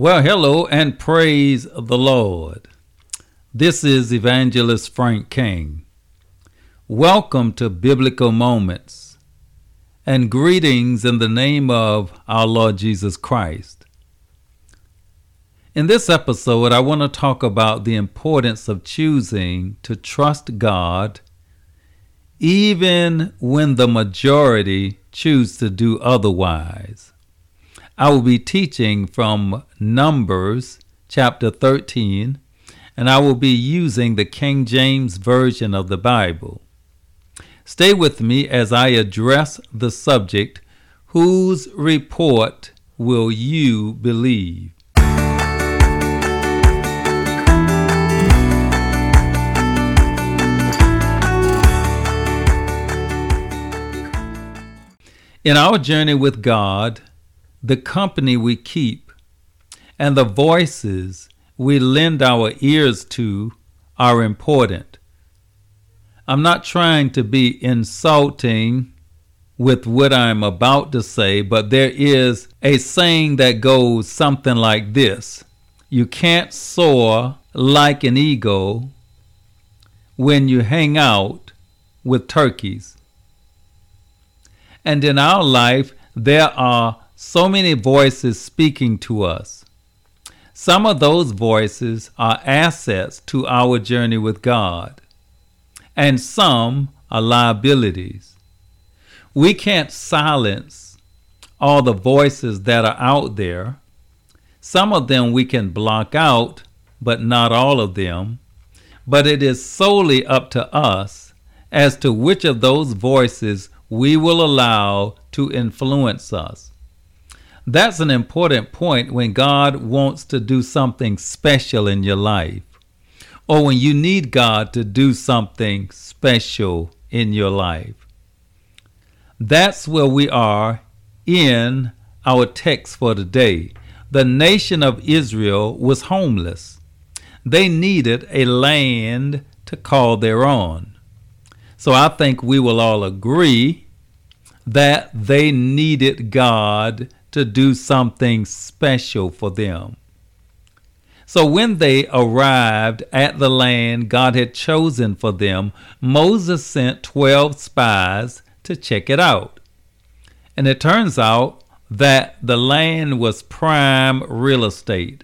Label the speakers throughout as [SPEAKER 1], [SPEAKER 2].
[SPEAKER 1] Well, hello and praise the Lord. This is Evangelist Frank King. Welcome to Biblical Moments and greetings in the name of our Lord Jesus Christ. In this episode, I want to talk about the importance of choosing to trust God even when the majority choose to do otherwise. I will be teaching from Numbers chapter 13, and I will be using the King James Version of the Bible. Stay with me as I address the subject Whose report will you believe? In our journey with God, the company we keep, and the voices we lend our ears to are important. I'm not trying to be insulting with what I'm about to say, but there is a saying that goes something like this You can't soar like an eagle when you hang out with turkeys. And in our life, there are so many voices speaking to us. Some of those voices are assets to our journey with God, and some are liabilities. We can't silence all the voices that are out there. Some of them we can block out, but not all of them. But it is solely up to us as to which of those voices we will allow to influence us. That's an important point when God wants to do something special in your life, or when you need God to do something special in your life. That's where we are in our text for today. The nation of Israel was homeless. They needed a land to call their own. So I think we will all agree that they needed God to do something special for them. So when they arrived at the land God had chosen for them, Moses sent 12 spies to check it out. And it turns out that the land was prime real estate.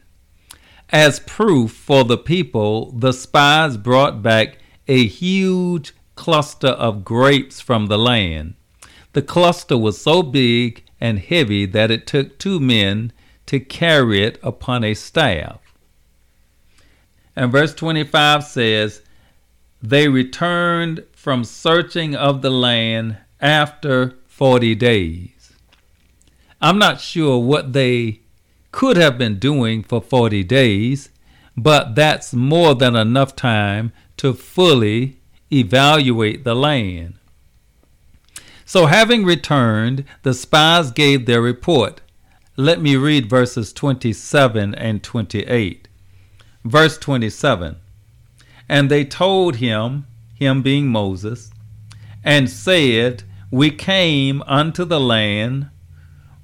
[SPEAKER 1] As proof for the people, the spies brought back a huge cluster of grapes from the land. The cluster was so big and heavy that it took two men to carry it upon a staff. And verse 25 says, They returned from searching of the land after 40 days. I'm not sure what they could have been doing for 40 days, but that's more than enough time to fully evaluate the land. So, having returned, the spies gave their report. Let me read verses 27 and 28. Verse 27 And they told him, him being Moses, and said, We came unto the land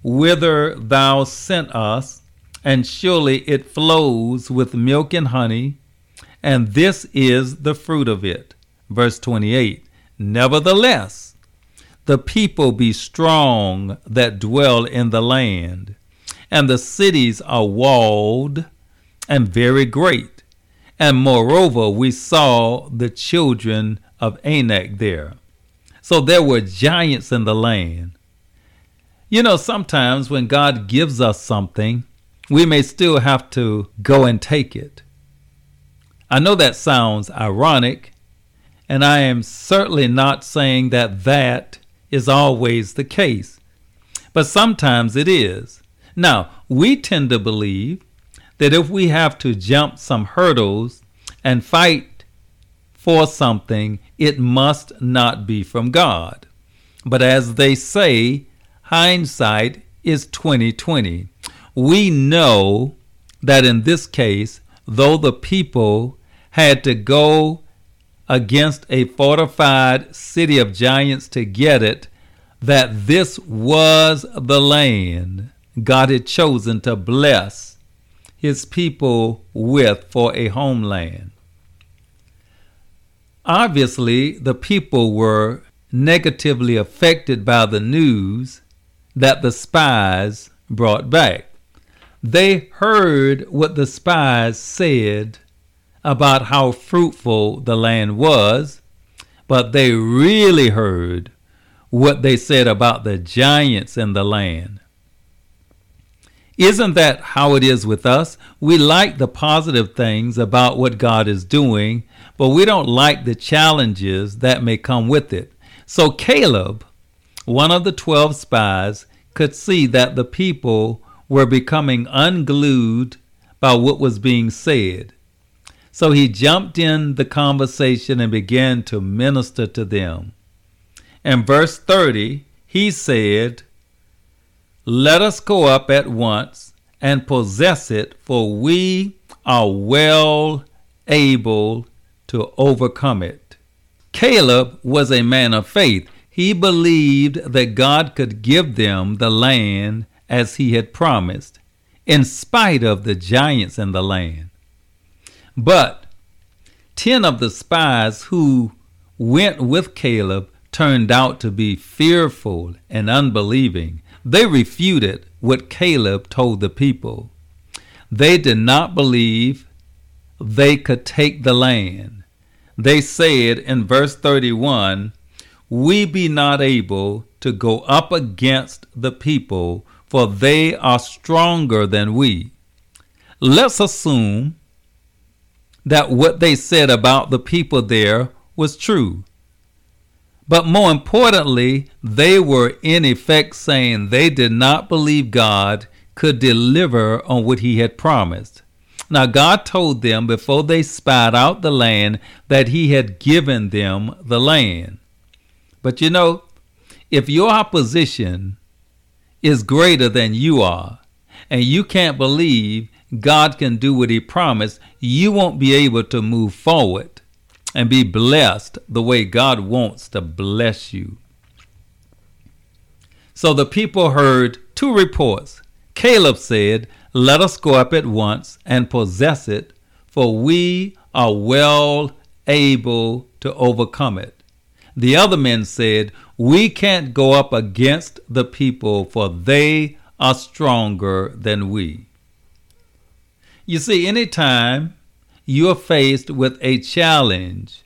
[SPEAKER 1] whither thou sent us, and surely it flows with milk and honey, and this is the fruit of it. Verse 28 Nevertheless, the people be strong that dwell in the land, and the cities are walled and very great. And moreover, we saw the children of Anak there. So there were giants in the land. You know, sometimes when God gives us something, we may still have to go and take it. I know that sounds ironic, and I am certainly not saying that that is always the case, but sometimes it is. Now, we tend to believe that if we have to jump some hurdles and fight for something, it must not be from God. But as they say, hindsight is 2020. We know that in this case, though the people had to go against a fortified city of giants to get it, that this was the land God had chosen to bless his people with for a homeland. Obviously, the people were negatively affected by the news that the spies brought back. They heard what the spies said about how fruitful the land was, but they really heard what they said about the giants in the land. Isn't that how it is with us? We like the positive things about what God is doing, but we don't like the challenges that may come with it. So Caleb, one of the 12 spies, could see that the people were becoming unglued by what was being said. So he jumped in the conversation and began to minister to them. In verse 30, he said, Let us go up at once and possess it, for we are well able to overcome it. Caleb was a man of faith. He believed that God could give them the land as he had promised, in spite of the giants in the land. But ten of the spies who went with Caleb turned out to be fearful and unbelieving. They refuted what Caleb told the people. They did not believe they could take the land. They said in verse 31 We be not able to go up against the people for they are stronger than we. Let's assume that what they said about the people there was true. But more importantly, they were in effect saying they did not believe God could deliver on what he had promised. Now, God told them before they spied out the land that he had given them the land. But you know, if your opposition is greater than you are, and you can't believe God can do what He promised, you won't be able to move forward and be blessed the way God wants to bless you. So the people heard two reports. Caleb said, Let us go up at once and possess it, for we are well able to overcome it. The other men said, We can't go up against the people, for they are stronger than we. You see, anytime you're faced with a challenge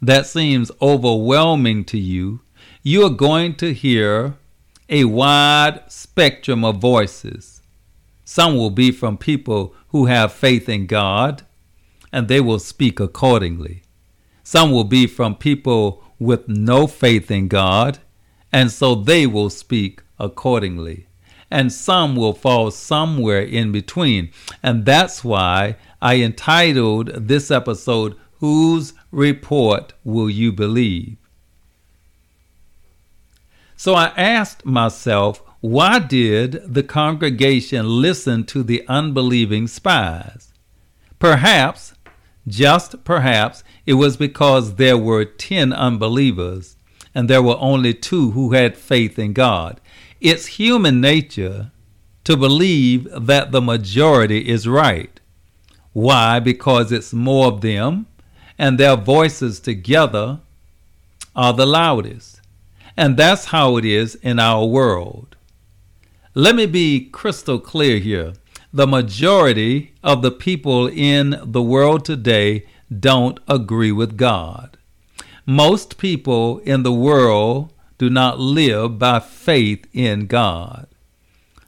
[SPEAKER 1] that seems overwhelming to you, you are going to hear a wide spectrum of voices. Some will be from people who have faith in God, and they will speak accordingly. Some will be from people with no faith in God, and so they will speak accordingly. And some will fall somewhere in between. And that's why I entitled this episode, Whose Report Will You Believe? So I asked myself, why did the congregation listen to the unbelieving spies? Perhaps just perhaps it was because there were ten unbelievers and there were only two who had faith in God. It's human nature to believe that the majority is right. Why? Because it's more of them and their voices together are the loudest. And that's how it is in our world. Let me be crystal clear here the majority of the people in the world today don't agree with God. Most people in the world do not live by faith in God.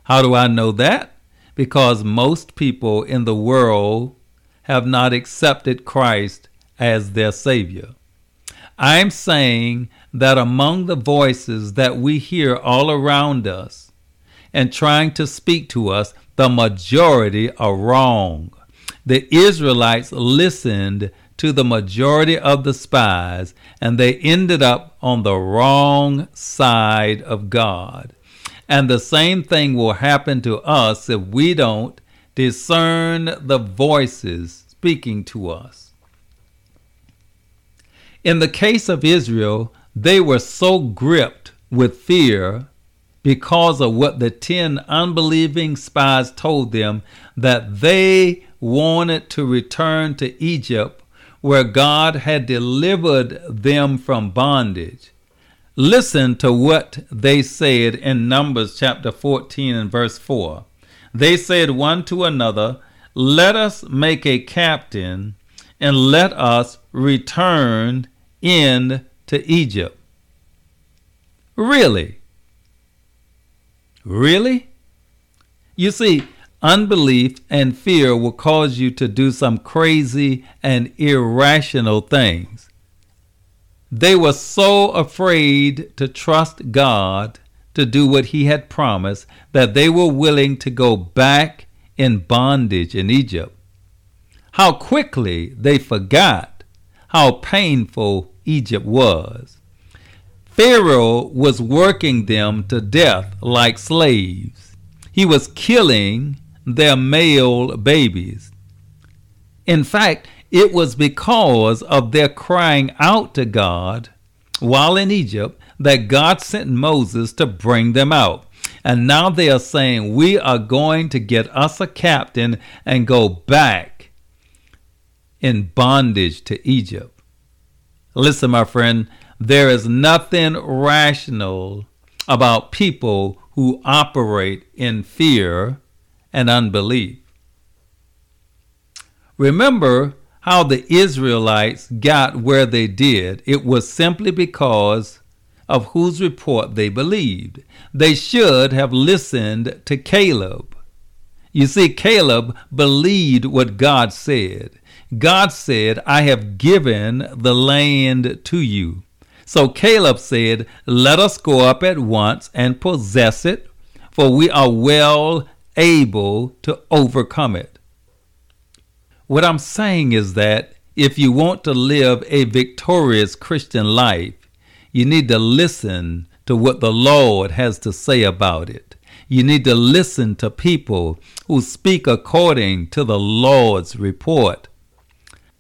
[SPEAKER 1] How do I know that? Because most people in the world have not accepted Christ as their Savior. I'm saying that among the voices that we hear all around us and trying to speak to us, the majority are wrong. The Israelites listened to the majority of the spies and they ended up on the wrong side of God. And the same thing will happen to us if we don't discern the voices speaking to us. In the case of Israel, they were so gripped with fear because of what the 10 unbelieving spies told them that they wanted to return to Egypt where God had delivered them from bondage. Listen to what they said in Numbers chapter 14 and verse 4. They said one to another, Let us make a captain and let us return in to Egypt. Really? Really? You see, unbelief and fear will cause you to do some crazy and irrational things. They were so afraid to trust God to do what He had promised that they were willing to go back in bondage in Egypt. How quickly they forgot how painful Egypt was. Pharaoh was working them to death like slaves. He was killing their male babies. In fact, it was because of their crying out to God while in Egypt that God sent Moses to bring them out. And now they are saying, We are going to get us a captain and go back in bondage to Egypt. Listen, my friend, there is nothing rational about people who operate in fear and unbelief. Remember how the Israelites got where they did. It was simply because of whose report they believed. They should have listened to Caleb. You see, Caleb believed what God said. God said, I have given the land to you. So Caleb said, Let us go up at once and possess it, for we are well able to overcome it. What I'm saying is that if you want to live a victorious Christian life, you need to listen to what the Lord has to say about it. You need to listen to people who speak according to the Lord's report.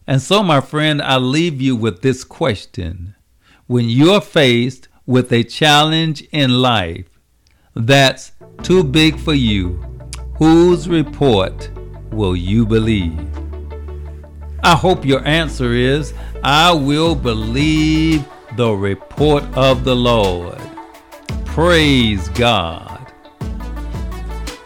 [SPEAKER 1] And so, my friend, I leave you with this question. When you're faced with a challenge in life that's too big for you, whose report will you believe? I hope your answer is I will believe the report of the Lord. Praise God.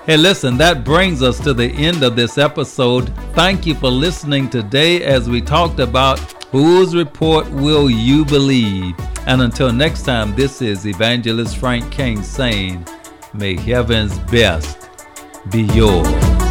[SPEAKER 1] Hey, listen, that brings us to the end of this episode. Thank you for listening today as we talked about whose report will you believe. And until next time, this is Evangelist Frank King saying, May heaven's best be yours.